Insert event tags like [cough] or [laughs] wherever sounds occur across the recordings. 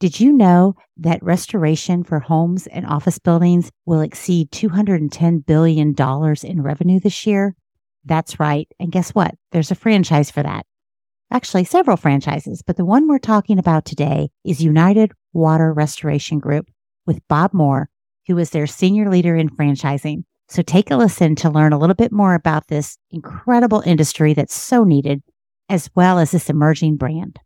Did you know that restoration for homes and office buildings will exceed $210 billion in revenue this year? That's right. And guess what? There's a franchise for that. Actually, several franchises, but the one we're talking about today is United Water Restoration Group with Bob Moore, who is their senior leader in franchising. So take a listen to learn a little bit more about this incredible industry that's so needed, as well as this emerging brand.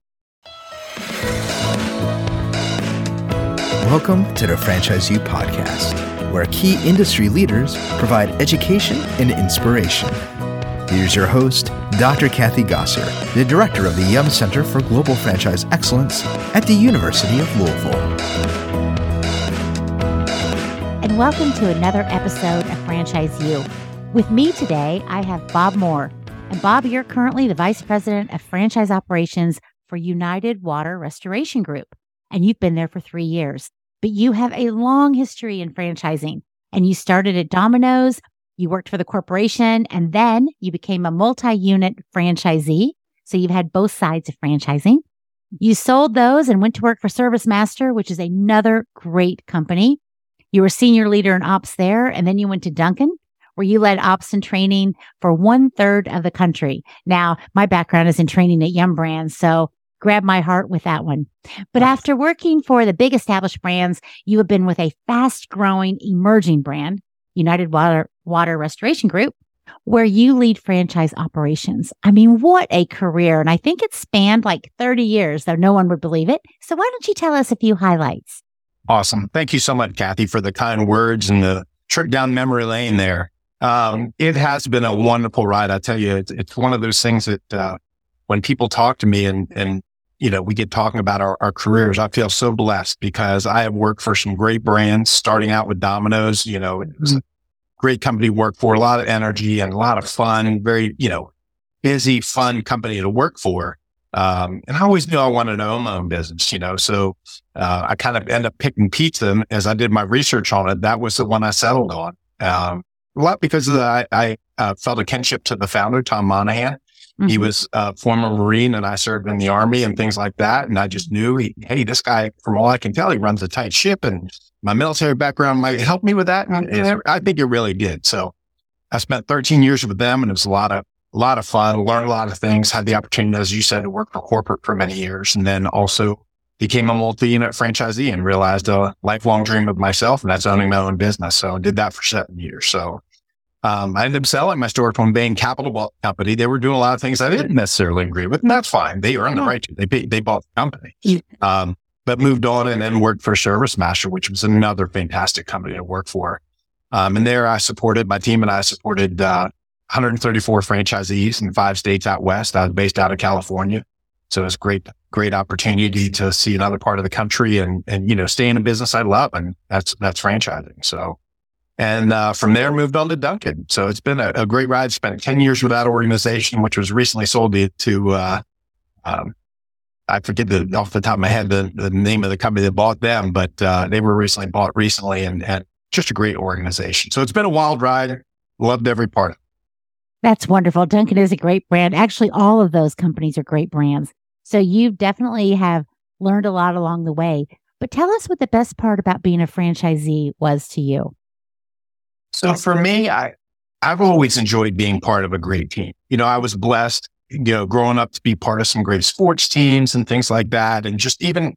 Welcome to the Franchise U podcast, where key industry leaders provide education and inspiration. Here's your host, Dr. Kathy Gosser, the director of the Yum Center for Global Franchise Excellence at the University of Louisville. And welcome to another episode of Franchise U. With me today, I have Bob Moore. And Bob, you're currently the Vice President of Franchise Operations for United Water Restoration Group, and you've been there for three years but you have a long history in franchising and you started at Domino's, you worked for the corporation, and then you became a multi unit franchisee. So you've had both sides of franchising. You sold those and went to work for Service Master, which is another great company. You were senior leader in ops there, and then you went to Dunkin', where you led ops and training for one third of the country. Now, my background is in training at Yum Brands, so grab my heart with that one. But after working for the big established brands, you have been with a fast growing emerging brand, United Water, Water Restoration Group, where you lead franchise operations. I mean, what a career. And I think it spanned like 30 years, though no one would believe it. So why don't you tell us a few highlights? Awesome. Thank you so much, Kathy, for the kind words and the trip down memory lane there. Um, it has been a wonderful ride. I tell you, it's, it's one of those things that, uh, when people talk to me and, and you know, we get talking about our, our careers. I feel so blessed because I have worked for some great brands, starting out with Domino's. You know, it was a great company to work for, a lot of energy and a lot of fun, very, you know, busy, fun company to work for. Um, and I always knew I wanted to own my own business, you know, so, uh, I kind of end up picking pizza as I did my research on it. That was the one I settled on. Um, a lot because the, I, I uh, felt a kinship to the founder, Tom Monaghan. Mm-hmm. He was a former Marine and I served in the army and things like that. And I just knew he, hey, this guy, from all I can tell, he runs a tight ship and my military background might help me with that. And, and I think it really did. So I spent 13 years with them and it was a lot of, a lot of fun, learned a lot of things, had the opportunity, as you said, to work for corporate for many years. And then also became a multi-unit franchisee and realized a lifelong dream of myself and that's owning my own business. So I did that for seven years. So um, I ended up selling my store from Bain Capital Company. They were doing a lot of things I didn't necessarily agree with, and that's fine. They earned the right to. They they bought the company, um, but moved on and then worked for Service Master, which was another fantastic company to work for. Um, and there, I supported my team and I supported uh, 134 franchisees in five states out west. I was based out of California, so it was great great opportunity to see another part of the country and and you know stay in a business I love, and that's that's franchising. So and uh, from there, moved on to Dunkin'. So it's been a, a, great ride. Spent 10 years with that organization, which was recently sold to, uh, um, I forget the off the top of my head the, the name of the company that bought them, but uh, they were recently bought recently and, and just a great organization. So it's been a wild ride. Loved every part of it. That's wonderful. Dunkin' is a great brand. Actually, all of those companies are great brands. So you definitely have learned a lot along the way. But tell us what the best part about being a franchisee was to you. So for me, I, I've always enjoyed being part of a great team. You know, I was blessed, you know, growing up to be part of some great sports teams and things like that. And just even,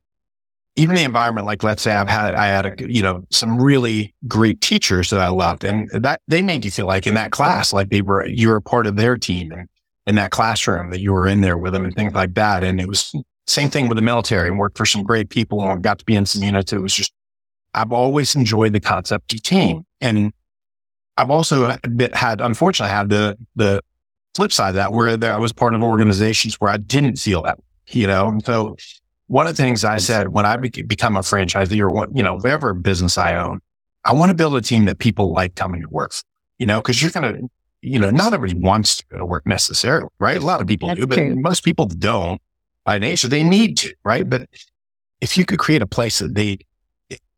even the environment, like let's say I've had, I had a, you know, some really great teachers that I loved and that they made you feel like in that class, like they were, you were a part of their team and in that classroom that you were in there with them and things like that. And it was same thing with the military and worked for some great people and got to be in some units. It was just, I've always enjoyed the concept of team and I've also had, unfortunately, had the, the flip side of that where I was part of organizations where I didn't feel that, you know? And so one of the things I said when I be- become a franchisee or what, you know, whatever business I own, I want to build a team that people like coming to work, you know, cause you're going to, you know, not everybody wants to go to work necessarily, right? A lot of people That's do, but true. most people don't by nature. They need to, right? But if you could create a place that they,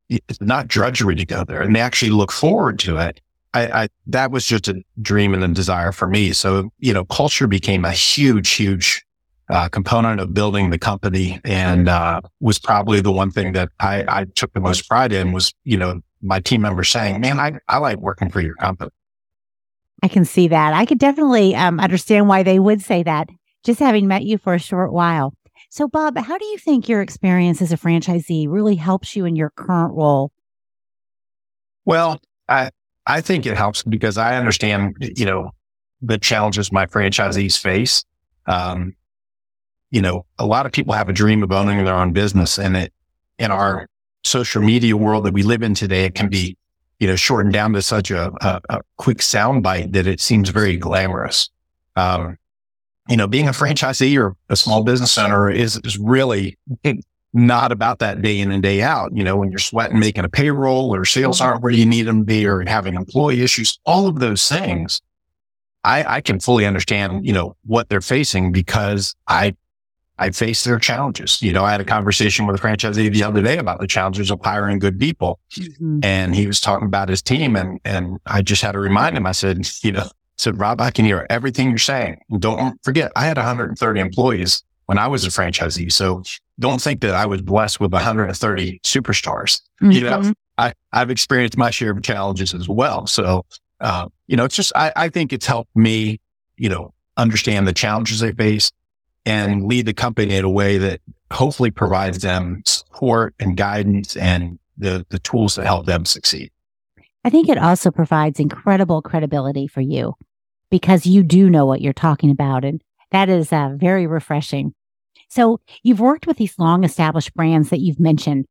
it's not drudgery to go there and they actually look forward to it, I, I, that was just a dream and a desire for me. So, you know, culture became a huge, huge uh, component of building the company and uh, was probably the one thing that I, I took the most pride in was, you know, my team members saying, man, I, I like working for your company. I can see that. I could definitely um, understand why they would say that, just having met you for a short while. So, Bob, how do you think your experience as a franchisee really helps you in your current role? Well, I I think it helps because I understand, you know, the challenges my franchisees face. Um, you know, a lot of people have a dream of owning their own business, and it in our social media world that we live in today, it can be, you know, shortened down to such a, a, a quick soundbite that it seems very glamorous. Um, you know, being a franchisee or a small business owner is, is really not about that day in and day out. You know, when you're sweating making a payroll or sales aren't where you need them to be or having employee issues, all of those things, I, I can fully understand, you know, what they're facing because I I face their challenges. You know, I had a conversation with a franchisee the other day about the challenges of hiring good people. Mm-hmm. And he was talking about his team and, and I just had to remind him, I said, you know, said, Rob, I can hear everything you're saying. Don't forget, I had 130 employees when I was a franchisee. So don't think that I was blessed with 130 superstars. Mm-hmm. You know, mm-hmm. I, I've experienced my share of challenges as well. So, uh, you know, it's just, I, I think it's helped me, you know, understand the challenges they face and lead the company in a way that hopefully provides them support and guidance and the, the tools to help them succeed. I think it also provides incredible credibility for you because you do know what you're talking about. And that is uh, very refreshing. So you've worked with these long established brands that you've mentioned.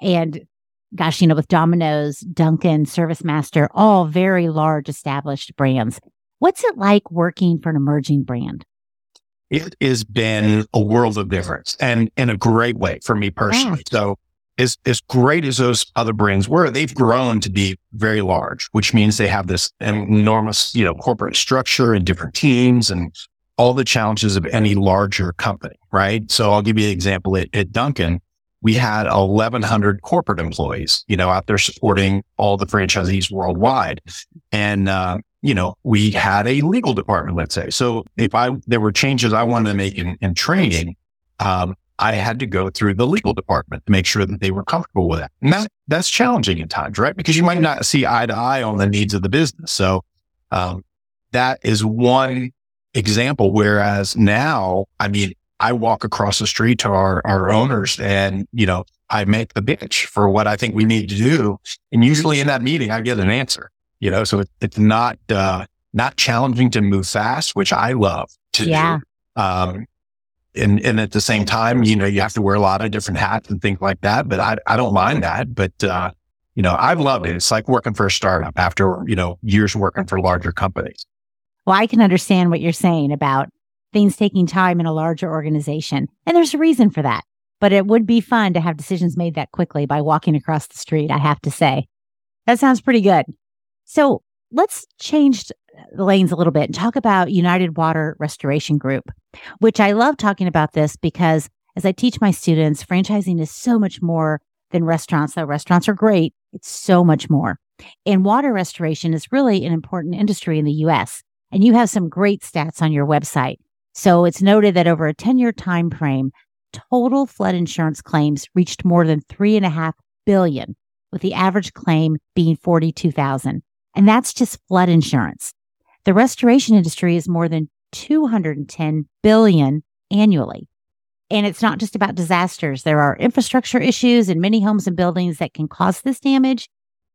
And gosh, you know, with Domino's, Dunkin', ServiceMaster, all very large established brands. What's it like working for an emerging brand? It has been a world of difference and in a great way for me personally. Yeah. So as, as great as those other brands were, they've grown to be very large, which means they have this enormous, you know, corporate structure and different teams and all the challenges of any larger company, right? So I'll give you an example at, at Dunkin'. We had 1100 corporate employees, you know, out there supporting all the franchisees worldwide. And, uh, you know, we had a legal department, let's say. So if I, there were changes I wanted to make in, in training, um, I had to go through the legal department to make sure that they were comfortable with that. And that, that's challenging at times, right? Because you might not see eye to eye on the needs of the business. So, um, that is one example. Whereas now, I mean, I walk across the street to our, our owners and, you know, I make the pitch for what I think we need to do. And usually in that meeting, I get an answer, you know, so it, it's not, uh, not challenging to move fast, which I love to yeah. do. Um, and, and at the same time, you know, you have to wear a lot of different hats and things like that, but I, I don't mind that. But, uh, you know, I've loved it. It's like working for a startup after, you know, years working for larger companies. Well, I can understand what you're saying about things taking time in a larger organization. And there's a reason for that. But it would be fun to have decisions made that quickly by walking across the street, I have to say. That sounds pretty good. So let's change the lanes a little bit and talk about United Water Restoration Group, which I love talking about this because as I teach my students, franchising is so much more than restaurants, though restaurants are great. It's so much more. And water restoration is really an important industry in the US. And you have some great stats on your website. So it's noted that over a 10 year time frame, total flood insurance claims reached more than three and a half billion, with the average claim being 42,000. And that's just flood insurance. The restoration industry is more than 210 billion annually. And it's not just about disasters. There are infrastructure issues in many homes and buildings that can cause this damage.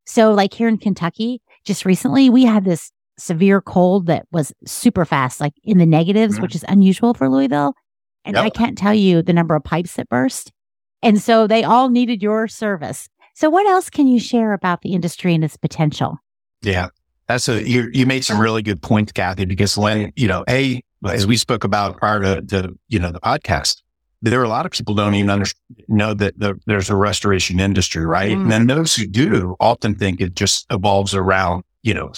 So like here in Kentucky, just recently we had this severe cold that was super fast, like in the negatives, mm-hmm. which is unusual for Louisville. And yep. I can't tell you the number of pipes that burst. And so they all needed your service. So what else can you share about the industry and its potential? Yeah. That's a you. You made some really good points, Kathy. Because when you know, a as we spoke about prior to, to you know the podcast, there are a lot of people don't even under, know that the, there's a restoration industry, right? Mm. And then those who do often think it just evolves around you know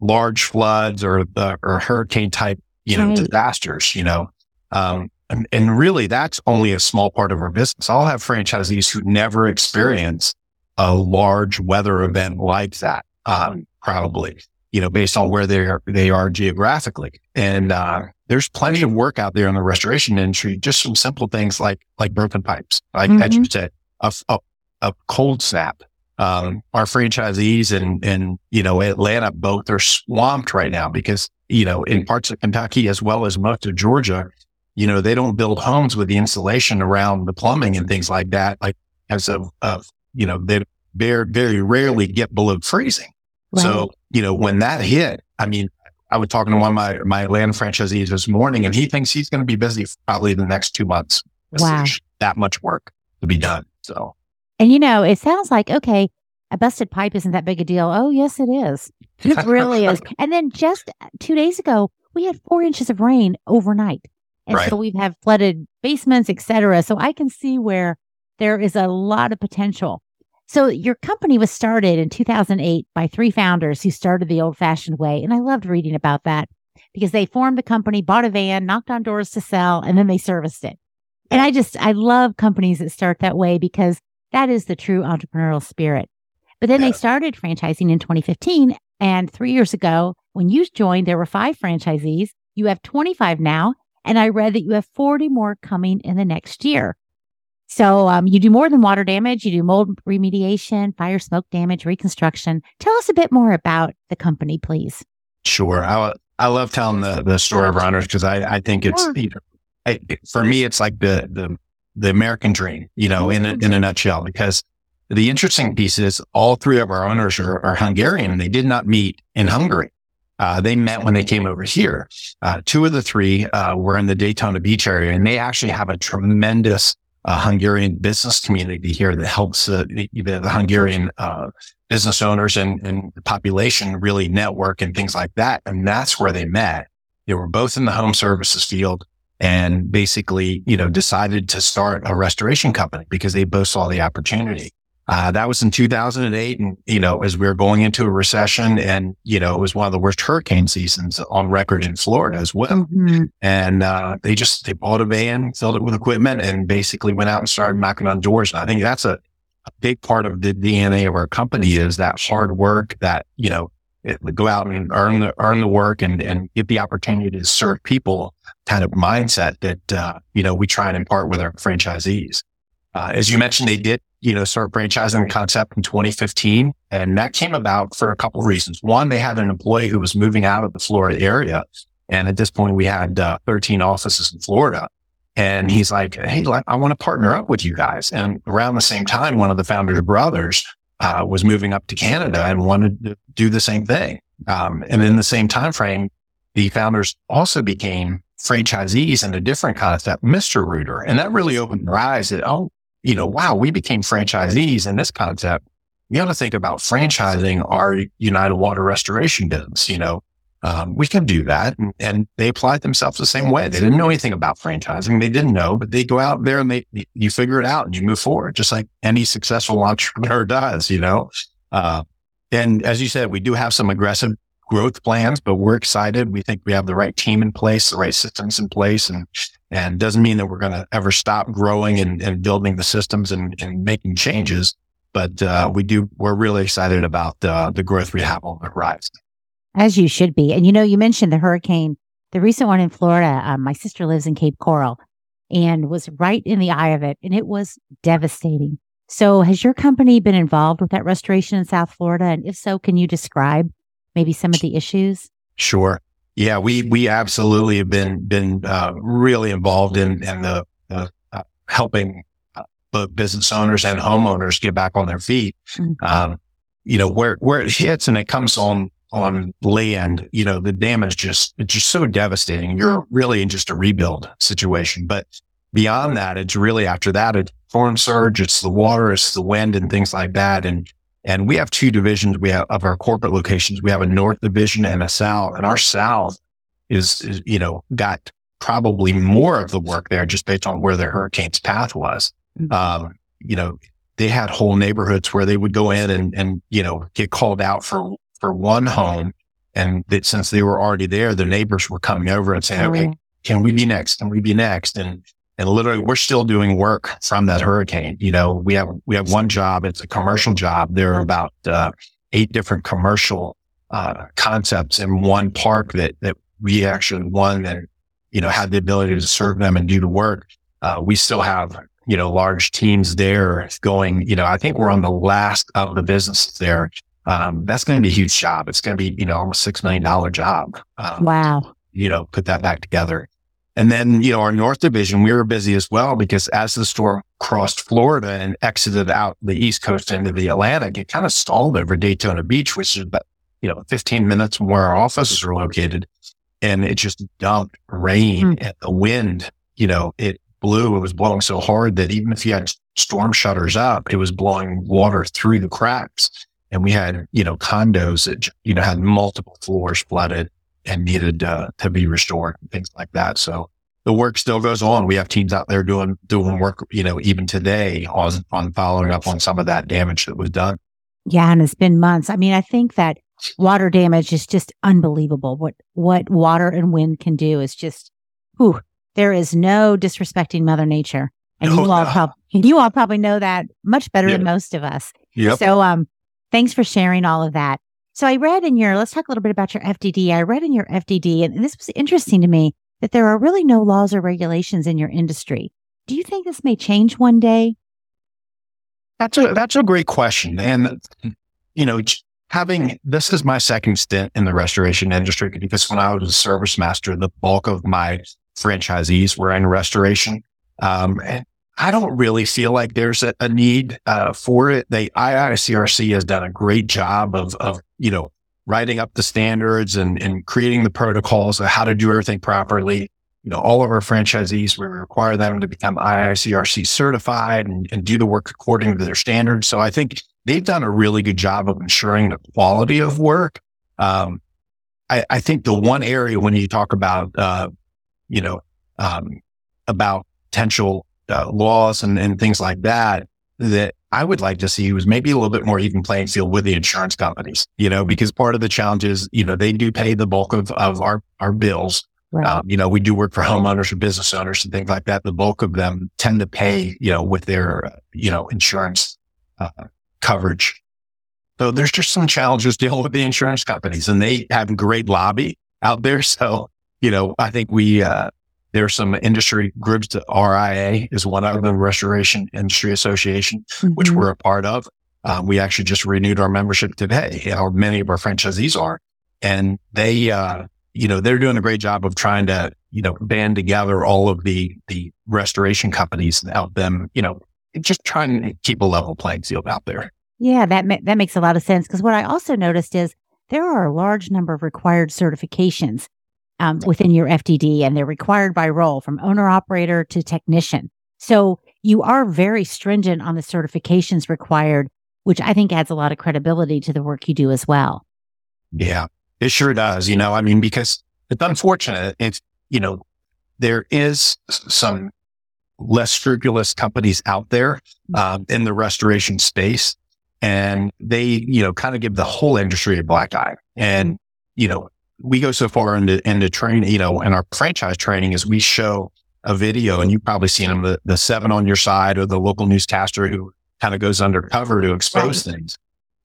large floods or the or hurricane type you know right. disasters. You know, um, and, and really that's only a small part of our business. I'll have franchisees who never experience a large weather event like that. Um, probably. you know, based on where they are, they are geographically. And, uh, there's plenty of work out there in the restoration industry, just some simple things like, like broken pipes, like mm-hmm. you said, a, a, a cold snap. Um, our franchisees in, and, you know, Atlanta both are swamped right now because, you know, in parts of Kentucky as well as most of Georgia, you know, they don't build homes with the insulation around the plumbing and things like that. Like as of, of you know, they very, very rarely get below freezing. Right. So, you know, when that hit, I mean, I was talking to one of my, my land franchisees this morning and he thinks he's going to be busy probably the next two months. Wow. That much work to be done. So, and you know, it sounds like, okay, a busted pipe isn't that big a deal. Oh, yes, it is. [laughs] It really is. And then just uh, two days ago, we had four inches of rain overnight. And right. so we've had flooded basements, etc. So I can see where there is a lot of potential. So your company was started in 2008 by three founders who started the old fashioned way. And I loved reading about that because they formed the company, bought a van, knocked on doors to sell, and then they serviced it. And I just, I love companies that start that way because that is the true entrepreneurial spirit. But then yeah. they started franchising in 2015. And three years ago, when you joined, there were five franchisees. You have 25 now. And I read that you have 40 more coming in the next year. So um, you do more than water damage. You do mold remediation, fire, smoke damage, reconstruction. Tell us a bit more about the company, please. Sure. I, I love telling the, the story of runners because I, I think it's, you know, I, for me, it's like the, the, the American dream, you know, in a, in a nutshell, because the interesting piece is all three of our owners are, are Hungarian and they did not meet in Hungary. Uh, they met when they came over here. Uh, two of the three uh, were in the Daytona Beach area, and they actually have a tremendous uh, Hungarian business community here that helps uh, the, the, Hungarian uh, business owners and, and population really network and things like that. And that's where they met. They were both in the home services field and basically, you know, decided to start a restoration company because they both saw the opportunity. Uh, that was in 2008. And, you know, as we were going into a recession and, you know, it was one of the worst hurricane seasons on record in Florida as well. Mm-hmm. And, uh, they just, they bought a van, filled it with equipment and basically went out and started knocking on doors. And I think that's a, a big part of the DNA of our company is that hard work that, you know, go out and earn the, earn the work and, and get the opportunity to serve people kind of mindset that, uh, you know, we try and impart with our franchisees. Uh, as you mentioned, they did, you know, start franchising the concept in 2015. And that came about for a couple of reasons. One, they had an employee who was moving out of the Florida area. And at this point, we had uh, 13 offices in Florida. And he's like, Hey, I want to partner up with you guys. And around the same time, one of the founders' brothers uh, was moving up to Canada and wanted to do the same thing. Um, and in the same time frame, the founders also became franchisees in a different concept, Mr. Rooter. And that really opened their eyes that, oh, you know, wow, we became franchisees in this concept. We got to think about franchising our United Water Restoration business. You know, um, we can do that. And, and, they applied themselves the same way. They didn't know anything about franchising. They didn't know, but they go out there and they, you figure it out and you move forward, just like any successful [laughs] entrepreneur does, you know? Uh, and as you said, we do have some aggressive growth plans, but we're excited. We think we have the right team in place, the right systems in place, and and doesn't mean that we're going to ever stop growing and, and building the systems and, and making changes. But uh, we do, we're really excited about uh, the growth we have on the horizon. As you should be. And you know, you mentioned the hurricane, the recent one in Florida. Um, my sister lives in Cape Coral and was right in the eye of it, and it was devastating. So, has your company been involved with that restoration in South Florida? And if so, can you describe maybe some of the issues? Sure. Yeah, we we absolutely have been been uh, really involved in in the uh, uh, helping both business owners and homeowners get back on their feet. Mm-hmm. Um, you know where where it hits and it comes on on land. You know the damage just it's just so devastating. You're really in just a rebuild situation, but beyond that, it's really after that it's storm surge, it's the water, it's the wind, and things like that, and and we have two divisions. We have of our corporate locations. We have a north division and a south. And our south is, is, you know, got probably more of the work there just based on where the hurricane's path was. Mm-hmm. Um, you know, they had whole neighborhoods where they would go in and, and, you know, get called out for, for one home. And that since they were already there, the neighbors were coming over and saying, okay, can we be next? Can we be next? And and literally we're still doing work from that hurricane. You know, we have, we have one job. It's a commercial job. There are about, uh, eight different commercial, uh, concepts in one park that, that we actually won and, you know, had the ability to serve them and do the work. Uh, we still have, you know, large teams there going, you know, I think we're on the last of the businesses there. Um, that's going to be a huge job. It's going to be, you know, almost $6 million job. Um, wow. You know, put that back together. And then, you know, our North Division, we were busy as well because as the storm crossed Florida and exited out the East Coast into the Atlantic, it kind of stalled over Daytona Beach, which is about, you know, 15 minutes from where our offices are located. And it just dumped rain mm. and the wind, you know, it blew. It was blowing so hard that even if you had storm shutters up, it was blowing water through the cracks. And we had, you know, condos that, you know, had multiple floors flooded and needed uh, to be restored and things like that. So the work still goes on. We have teams out there doing, doing work, you know, even today on, on following up on some of that damage that was done. Yeah. And it's been months. I mean, I think that water damage is just unbelievable. What, what water and wind can do is just, whew, there is no disrespecting mother nature. And you all probably, you all probably know that much better than most of us. Yep. So, um, thanks for sharing all of that. So I read in your, let's talk a little bit about your FDD. I read in your FDD, and this was interesting to me that there are really no laws or regulations in your industry. Do you think this may change one day? That's a that's a great question, and you know, having this is my second stint in the restoration industry because when I was a service master, the bulk of my franchisees were in restoration, um, and I don't really feel like there's a, a need uh, for it. The IICRC has done a great job of of you know writing up the standards and and creating the protocols of how to do everything properly. You know, all of our franchisees, we require them to become IICRC certified and, and do the work according to their standards. So I think they've done a really good job of ensuring the quality of work. Um, I, I, think the one area when you talk about, uh, you know, um, about potential uh, laws and, and things like that that I would like to see was maybe a little bit more even playing field with the insurance companies, you know, because part of the challenge is, you know, they do pay the bulk of, of our, our bills. Right. Um, you know, we do work for homeowners or business owners and things like that. The bulk of them tend to pay, you know, with their, you know, insurance uh, coverage. So there's just some challenges dealing with the insurance companies and they have great lobby out there. So, you know, I think we, uh, there are some industry groups, the RIA is one of them, Restoration Industry Association, mm-hmm. which we're a part of. Um, we actually just renewed our membership today, or many of our franchisees are. And they, uh, you know, they're doing a great job of trying to, you know, band together all of the, the restoration companies and help them, you know, just trying to keep a level playing field out there. Yeah, that, ma- that makes a lot of sense. Cause what I also noticed is there are a large number of required certifications um, within your FDD, and they're required by role from owner operator to technician. So you are very stringent on the certifications required, which I think adds a lot of credibility to the work you do as well. Yeah, it sure does. You know, I mean, because it's unfortunate. It's, you know, there is some less scrupulous companies out there um, in the restoration space. And they, you know, kind of give the whole industry a black eye. And, you know, we go so far into, into training, you know, in our franchise training is we show a video and you've probably seen them, the, the seven on your side or the local newscaster who kind of goes undercover to expose right. things.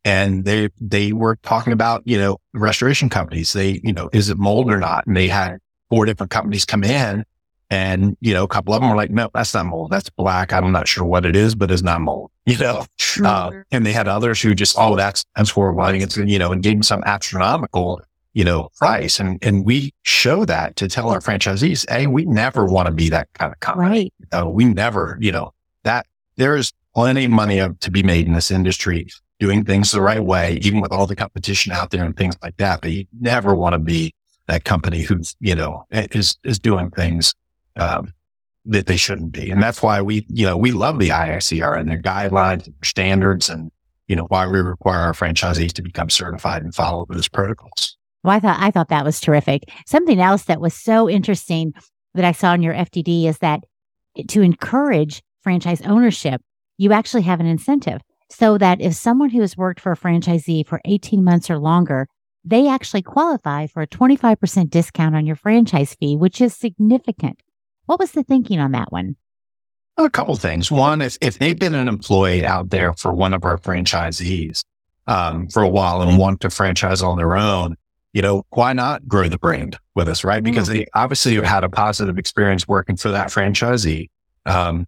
And they, they were talking about, you know, restoration companies. They, you know, is it mold or not? And they had four different companies come in and, you know, a couple of them were like, no, that's not mold. That's black. I'm not sure what it is, but it's not mold, [laughs] you know? Uh, and they had others who just, oh, that's, that's horrible. I think it's, you know, and gave them some astronomical you know, price. And, and we show that to tell our franchisees, Hey, we never want to be that kind of company. Right. we never, you know, that there is plenty of money to be made in this industry doing things the right way, even with all the competition out there and things like that. But you never want to be that company who's, you know, is, is doing things, um, that they shouldn't be. And that's why we, you know, we love the IICR and their guidelines and standards and, you know, why we require our franchisees to become certified and follow those protocols. Well, I thought I thought that was terrific. Something else that was so interesting that I saw in your FDD is that to encourage franchise ownership, you actually have an incentive so that if someone who has worked for a franchisee for 18 months or longer, they actually qualify for a 25% discount on your franchise fee, which is significant. What was the thinking on that one? A couple things. One, if, if they've been an employee out there for one of our franchisees, um, for a while and want to franchise on their own, you know, why not grow the brand with us, right? Because they obviously had a positive experience working for that franchisee. Um,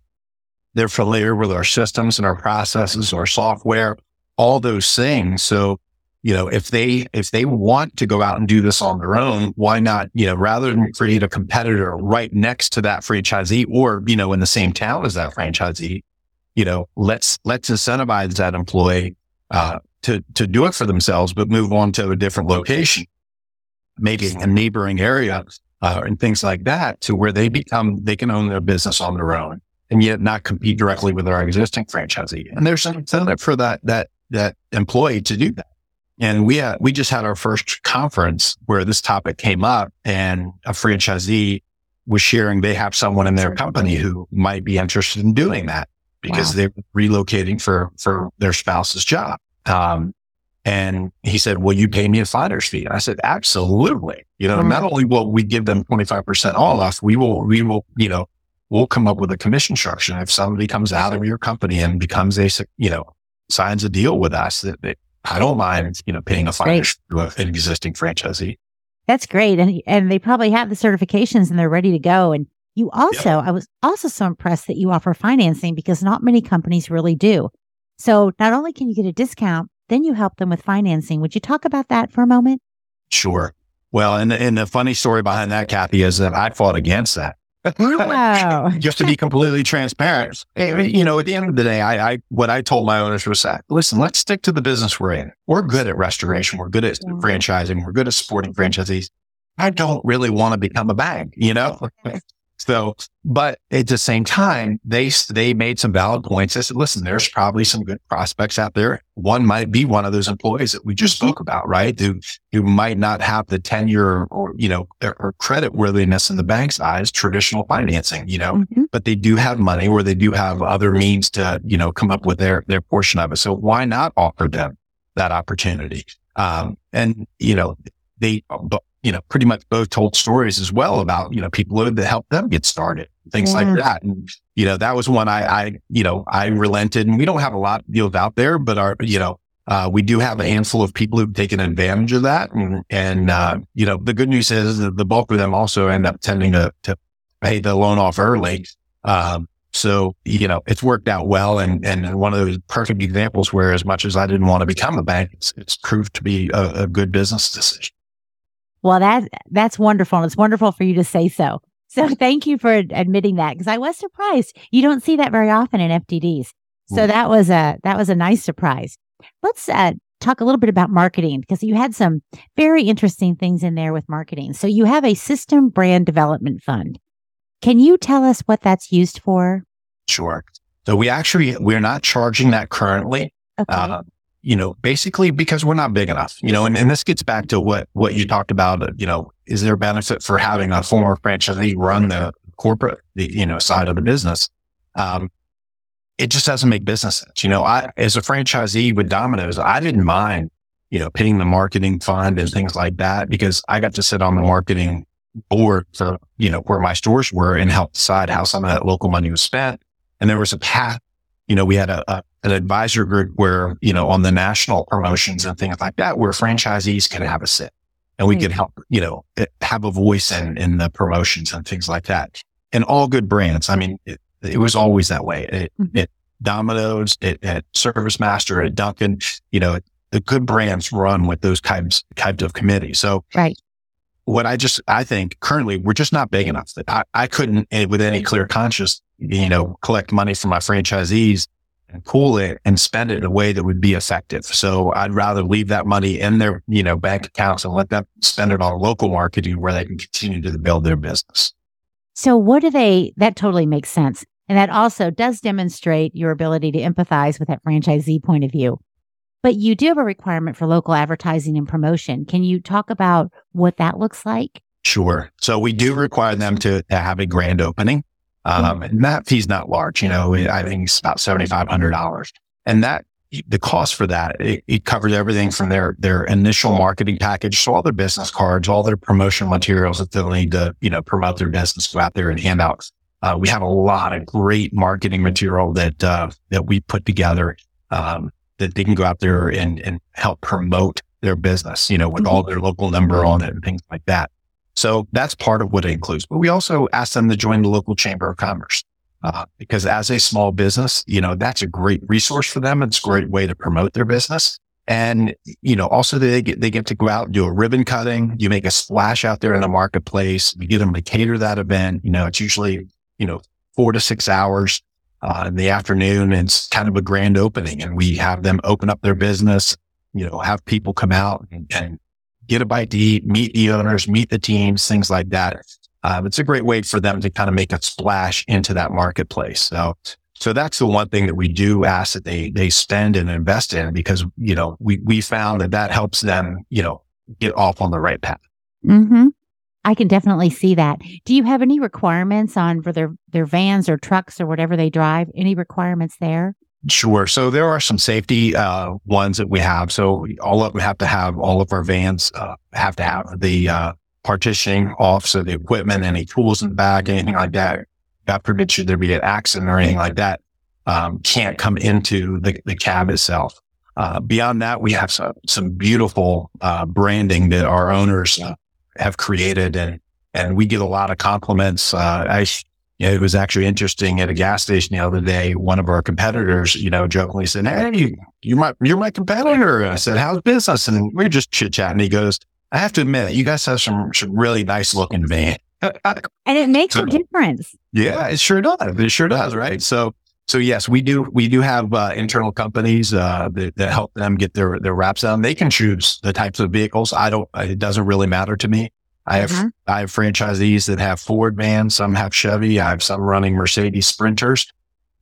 they're familiar with our systems and our processes, our software, all those things. So, you know, if they, if they want to go out and do this on their own, why not, you know, rather than create a competitor right next to that franchisee or, you know, in the same town as that franchisee, you know, let's, let's incentivize that employee, uh, to, to do it for themselves, but move on to a different location, maybe a neighboring area, uh, and things like that to where they become, they can own their business on their own and yet not compete directly with our existing franchisee. And there's an incentive for that, that, that employee to do that. And we had, we just had our first conference where this topic came up and a franchisee was sharing they have someone in their company who might be interested in doing that because wow. they're relocating for, for their spouse's job. Um, and he said, will you pay me a finder's fee? And I said, absolutely. You know, mm-hmm. not only will we give them 25% off, we will, we will, you know, we'll come up with a commission structure. If somebody comes out of your company and becomes a, you know, signs a deal with us that, that I don't mind, you know, paying a fine to an existing franchisee. That's great. And, and they probably have the certifications and they're ready to go. And you also, yep. I was also so impressed that you offer financing because not many companies really do. So not only can you get a discount, then you help them with financing. Would you talk about that for a moment? Sure. Well, and, and the funny story behind that, Kathy, is that I fought against that. Oh, wow. [laughs] Just to be completely transparent. Eh, eh, you know, at the end of the day, I, I, what I told my owners was that, listen, let's stick to the business we're in. We're good at restoration. We're good at mm-hmm. franchising. We're good at supporting franchisees. I don't really want to become a bank, you know? So, but at the same time, they, they made some valid points. They said, listen, there's probably some good prospects out there. One might be one of those employees that we just mm-hmm. spoke about, right? Who, who might not have the tenure or, you know, or, credit worthiness in the bank's eyes, traditional financing, you know, mm-hmm. but they do have money or they do have other means to, you know, come up with their, their portion of it. So why not offer them that opportunity? Um, and, you know, they, you know, pretty much both told stories as well about, you know, people that helped them get started, things yeah. like that. And, you know, that was one I, I, you know, I relented and we don't have a lot of deals out there, but our, you know, uh, we do have a handful of people who've taken advantage of that. And, and uh, you know, the good news is that the bulk of them also end up tending to, to pay the loan off early. Um, so, you know, it's worked out well. And, and one of those perfect examples where as much as I didn't want to become a bank, it's, it's proved to be a, a good business decision. Well, that that's wonderful. And it's wonderful for you to say so. So [laughs] thank you for admitting that because I was surprised. You don't see that very often in FDDs. So mm. that was a that was a nice surprise. Let's uh, talk a little bit about marketing because you had some very interesting things in there with marketing. So you have a system brand development fund. Can you tell us what that's used for? Sure. So we actually we're not charging that currently. Okay. Uh, you know, basically because we're not big enough, you know, and, and this gets back to what, what you talked about, uh, you know, is there a benefit for having a former franchisee run the corporate, the, you know, side of the business? Um, it just doesn't make business sense. You know, I, as a franchisee with Domino's, I didn't mind, you know, paying the marketing fund and things like that because I got to sit on the marketing board for, you know, where my stores were and help decide how some of that local money was spent. And there was a path you know, we had a, a, an advisor group where, you know, on the national promotions and things like that, where franchisees can have a sit and we right. could help, you know, eh, have a voice in, in the promotions and things like that. And all good brands. I mean, it, it was always that way. It, mm-hmm. it Domino's, it, at Service Master, at Dunkin', you know, the good brands run with those types, types of committees. So, right. What I just, I think currently we're just not big enough that I, I couldn't, eh, with any clear conscience, you know, collect money from my franchisees and pool it and spend it in a way that would be effective. So I'd rather leave that money in their, you know, bank accounts and let them spend it on local marketing where they can continue to build their business. So what do they, that totally makes sense. And that also does demonstrate your ability to empathize with that franchisee point of view. But you do have a requirement for local advertising and promotion. Can you talk about what that looks like? Sure. So we do require them to, to have a grand opening. Um, and that fee's not large, you know, I think it's about $7,500. And that, the cost for that, it, it covers everything from their, their initial marketing package. So all their business cards, all their promotional materials that they'll need to, you know, promote their business, go out there and hand out. Uh, we have a lot of great marketing material that, uh, that we put together. Um, that they can go out there and, and help promote their business, you know, with all their local number on it and things like that. So that's part of what it includes. But we also ask them to join the local chamber of commerce. Uh, because as a small business, you know, that's a great resource for them. It's a great way to promote their business. And, you know, also they get, they get to go out and do a ribbon cutting. You make a splash out there in the marketplace. You get them to cater that event. You know, it's usually, you know, four to six hours, uh, in the afternoon. It's kind of a grand opening and we have them open up their business, you know, have people come out and, and get a bite to eat, meet the owners, meet the teams, things like that. Um, it's a great way for them to kind of make a splash into that marketplace. So, so that's the one thing that we do ask that they, they spend and invest in because, you know, we, we found that that helps them, you know, get off on the right path. Mm-hmm. I can definitely see that. Do you have any requirements on for their, their vans or trucks or whatever they drive? Any requirements there? Sure. So there are some safety uh, ones that we have. So all of them have to have all of our vans uh, have to have the uh, partitioning off, so the equipment, any tools in the back, anything like that. God forbid should there be an accident or anything like that, um, can't come into the, the cab itself. Uh, beyond that, we have some some beautiful uh, branding that our owners uh, have created, and and we get a lot of compliments. I you know, it was actually interesting at a gas station the other day. One of our competitors, you know, jokingly said, Hey, you are my, you're my competitor. I said, how's business? And we are just chit chatting. He goes, I have to admit, you guys have some, some really nice looking van. and it makes so, a difference. Yeah, it sure does. It sure does. Right. So, so yes, we do, we do have uh, internal companies uh, that, that, help them get their, their wraps on. They can choose the types of vehicles. I don't, it doesn't really matter to me. I have mm-hmm. I have franchisees that have Ford vans, some have Chevy, I have some running Mercedes Sprinters.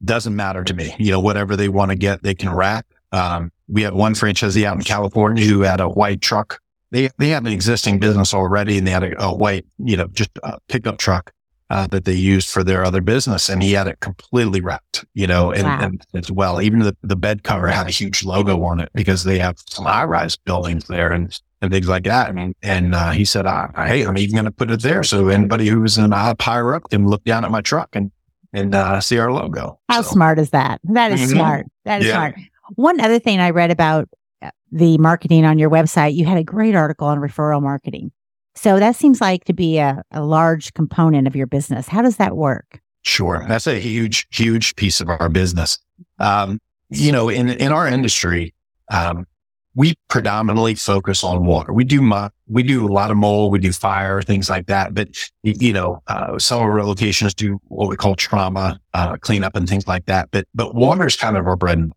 Doesn't matter to me. You know, whatever they want to get, they can wrap. Um, we have one franchisee out in California who had a white truck. They they had an existing business already, and they had a, a white, you know, just a pickup truck uh, that they used for their other business, and he had it completely wrapped. You know, and, wow. and as well, even the the bed cover had a huge logo on it because they have some high rise buildings there, and and things like that. Mean, and uh, he said, I, I, "Hey, I'm even going to put it there so anybody who's in a higher up can look down at my truck and and uh, see our logo." How so. smart is that? That is mm-hmm. smart. That is yeah. smart. One other thing I read about uh, the marketing on your website, you had a great article on referral marketing. So that seems like to be a, a large component of your business. How does that work? Sure, that's a huge, huge piece of our business. Um, you know, in in our industry, um, we predominantly focus on water. We do mu- we do a lot of mold, we do fire, things like that. But you know, uh, some of our locations do what we call trauma uh, cleanup and things like that. But but water is kind of our bread and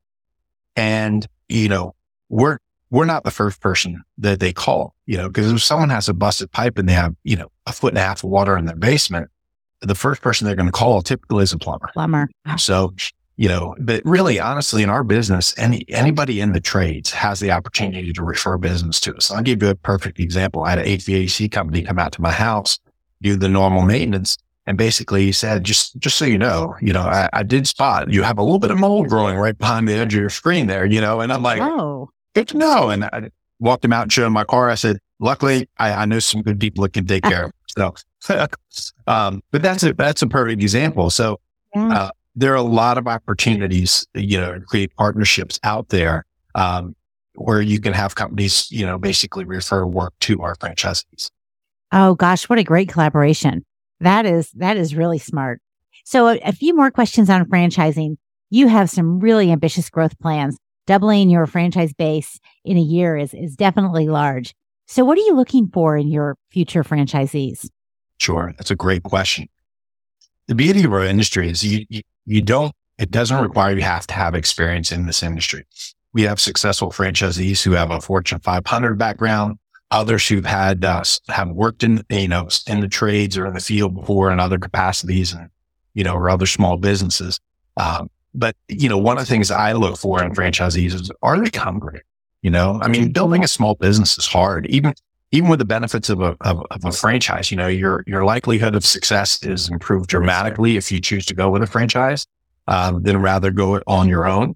and you know we're we're not the first person that they call. You know, because if someone has a busted pipe and they have you know a foot and a half of water in their basement, the first person they're going to call typically is a plumber. Plumber. So you know, but really, honestly, in our business, any anybody in the trades has the opportunity to refer business to us. I'll give you a perfect example. I had an HVAC company come out to my house, do the normal maintenance, and basically he said, just just so you know, you know, I, I did spot you have a little bit of mold growing right behind the edge of your screen there, you know, and I'm like, oh, good to know. And I walked him out and showed him my car. I said, luckily, I, I know some good people that can take care of. [laughs] So, [laughs] um, but that's a that's a perfect example. So. Uh, there are a lot of opportunities, you know, to create partnerships out there um, where you can have companies, you know, basically refer work to our franchisees. Oh gosh, what a great collaboration! That is that is really smart. So a, a few more questions on franchising. You have some really ambitious growth plans. Doubling your franchise base in a year is is definitely large. So what are you looking for in your future franchisees? Sure, that's a great question. The beauty of our industry is you, you you don't, it doesn't require you have to have experience in this industry. We have successful franchisees who have a Fortune 500 background, others who've had, uh, have worked in, you know, in the trades or in the field before in other capacities and, you know, or other small businesses. Um, but, you know, one of the things I look for in franchisees is are they hungry? You know, I mean, building a small business is hard. Even, even with the benefits of a, of, of, a franchise, you know, your, your likelihood of success is improved dramatically if you choose to go with a franchise, um, than rather go on your own.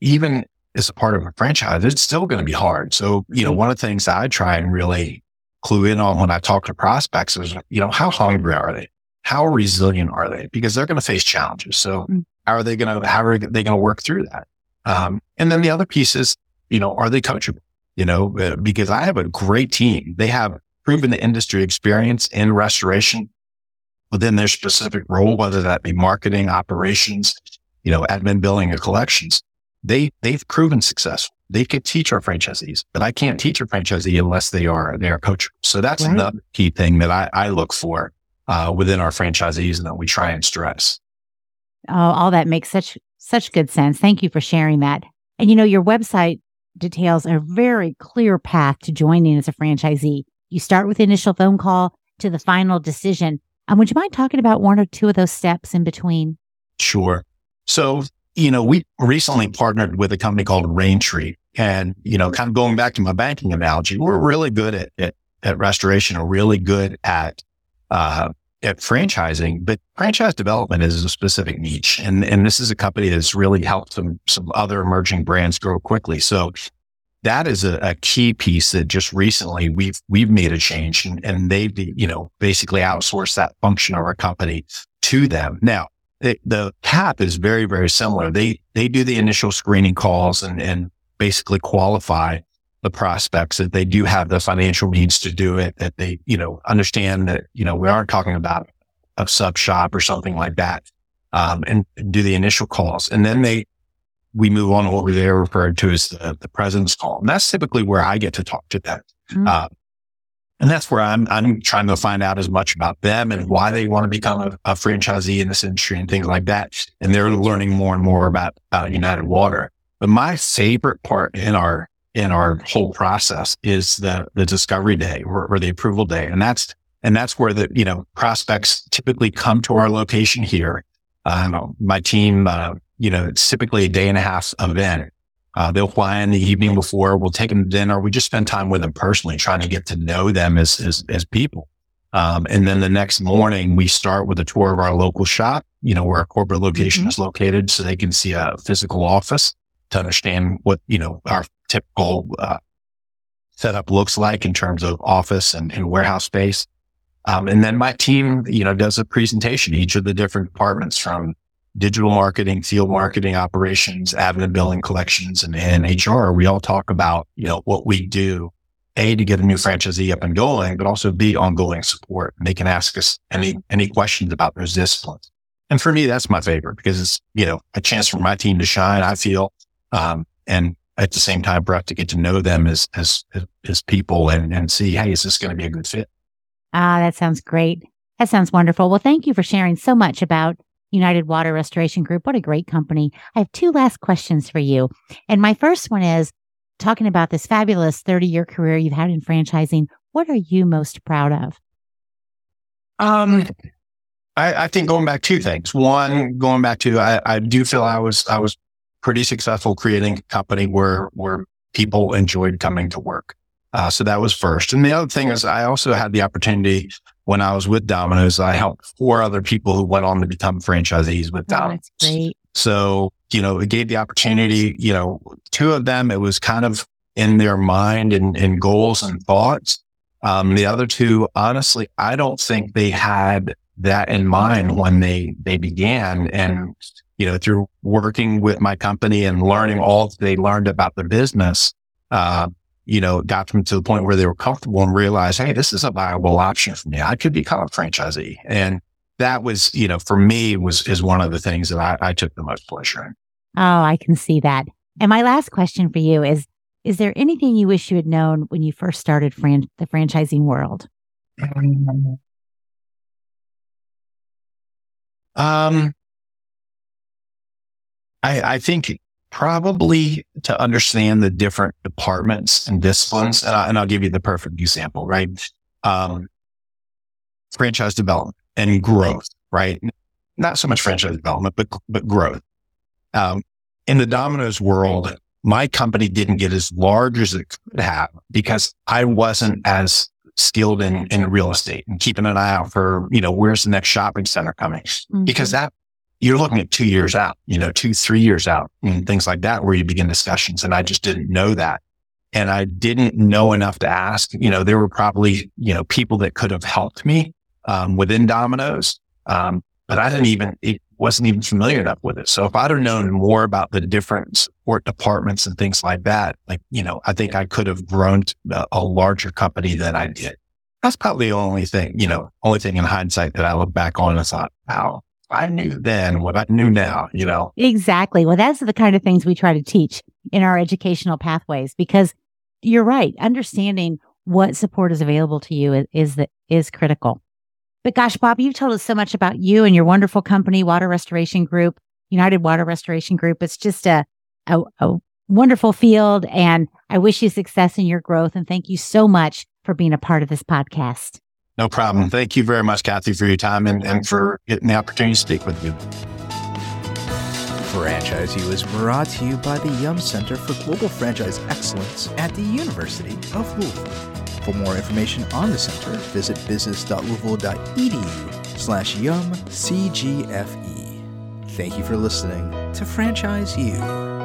Even as a part of a franchise, it's still going to be hard. So, you know, one of the things I try and really clue in on when I talk to prospects is, you know, how hungry are they? How resilient are they? Because they're going to face challenges. So mm. how are they going to, how are they going to work through that? Um, And then the other piece is, you know, are they coachable? You know, uh, because I have a great team. They have proven the industry experience in restoration within their specific role, whether that be marketing, operations, you know, admin, billing, or collections. They they've proven successful. They could teach our franchisees, but I can't teach a franchisee unless they are they are coachable. So that's right. another key thing that I, I look for uh, within our franchisees and that we try and stress. Oh, all that makes such such good sense. Thank you for sharing that. And you know, your website details a very clear path to joining as a franchisee. You start with the initial phone call to the final decision. Um, would you mind talking about one or two of those steps in between? Sure. So, you know, we recently partnered with a company called Raintree. And, you know, kind of going back to my banking analogy, we're really good at, at, at restoration or really good at, uh, at franchising, but franchise development is a specific niche. And, and this is a company that's really helped some, some other emerging brands grow quickly. So that is a, a key piece that just recently we've, we've made a change and, and they've, you know, basically outsourced that function of our company to them. Now, the, the CAP is very, very similar. They, they do the initial screening calls and, and basically qualify the prospects that they do have the financial means to do it, that they, you know, understand that, you know, we aren't talking about a sub shop or something like that. Um, and, do the initial calls. And then they, we move on to what they're referred to as the, the president's call. And that's typically where I get to talk to them. Mm-hmm. Uh, and that's where I'm, I'm trying to find out as much about them and why they want to become a, a franchisee in this industry and things like that. And they're learning more and more about uh, United Water. But my favorite part in our in our whole process is the the discovery day or, or, the approval day, and that's and that's where the you know prospects typically come to our location here. Um, my team, uh, you know, it's typically a day and a half event. Uh, they'll fly in the evening before. We'll take them to dinner. We just spend time with them personally, trying to get to know them as as, as people. Um, and then the next morning, we start with a tour of our local shop, you know, where our corporate location mm-hmm. is located, so they can see a physical office to understand what, you know, our typical uh, setup looks like in terms of office and, and warehouse space. Um, and then my team, you know, does a presentation, each of the different departments from digital marketing, field marketing operations, admin billing collections and, and HR. We all talk about, you know, what we do, A, to get a new franchisee up and going, but also B, ongoing support. And they can ask us any, any questions about those disciplines. And for me, that's my favorite because it's, you know, a chance for my team to shine, I feel, um, and at the same time, Brett, to get to know them as, as, as people and, and see, hey, is this going to be a good fit? Ah, that sounds great. That sounds wonderful. Well, thank you for sharing so much about United Water Restoration Group. What a great company. I have two last questions for you. And my first one is talking about this fabulous 30 year career you've had in franchising. What are you most proud of? Um, I, I think going back two things. One, going back to I, I do feel I was I was pretty successful creating a company where, where people enjoyed coming to work. Uh, so that was first. And the other thing is I also had the opportunity when I was with Domino's, I helped four other people who went on to become franchisees with oh, Domino's. great. So, you know, it gave the opportunity, you know, two of them, it was kind of in their mind and, and goals and thoughts. Um, the other two, honestly, I don't think they had that in mind when they, they began. And you know, through working with my company and learning all they learned about the business, uh, you know, got them to the point where they were comfortable and realized, Hey, this is a viable option for me. I could become a franchisee. And that was, you know, for me was, is one of the things that I, I took the most pleasure in. Oh, I can see that. And my last question for you is, is there anything you wish you had known when you first started fran- the franchising world? Um, I, I think probably to understand the different departments and disciplines. And, I, will give you the perfect example, right? Um, franchise development and growth, right? Not so much franchise development, but, but growth. Um, in the Domino's world, my company didn't get as large as it could have because I wasn't as skilled in, in real estate and keeping an eye out for, you know, where's the next shopping center coming? Mm-hmm. Because that you're looking at two years out, you know, two, three years out and things like that where you begin discussions. And I just didn't know that. And I didn't know enough to ask, you know, there were probably, you know, people that could have helped me, um, within Domino's. Um, but I didn't even, it wasn't even familiar enough with it. So if I'd have known more about the different support departments and things like that, like, you know, I think I could have grown a larger company than I did. That's probably the only thing, you know, only thing in hindsight that I look back on and thought, wow, I knew then what I knew now, you know? Exactly. Well, that's the kind of things we try to teach in our educational pathways because you're right. Understanding what support is available to you is, is that is critical. But gosh, Bob, you've told us so much about you and your wonderful company, Water Restoration Group, United Water Restoration Group. It's just a, a, a wonderful field. And I wish you success in your growth. And thank you so much for being a part of this podcast. No problem. Mm-hmm. Thank you very much, Kathy, for your time and, and for getting the opportunity to speak with you. Franchise U is brought to you by the Yum Center for Global Franchise Excellence at the University of Louisville. For more information on the center, visit business.louisville.edu slash yum CGFE. Thank you for listening to Franchise U.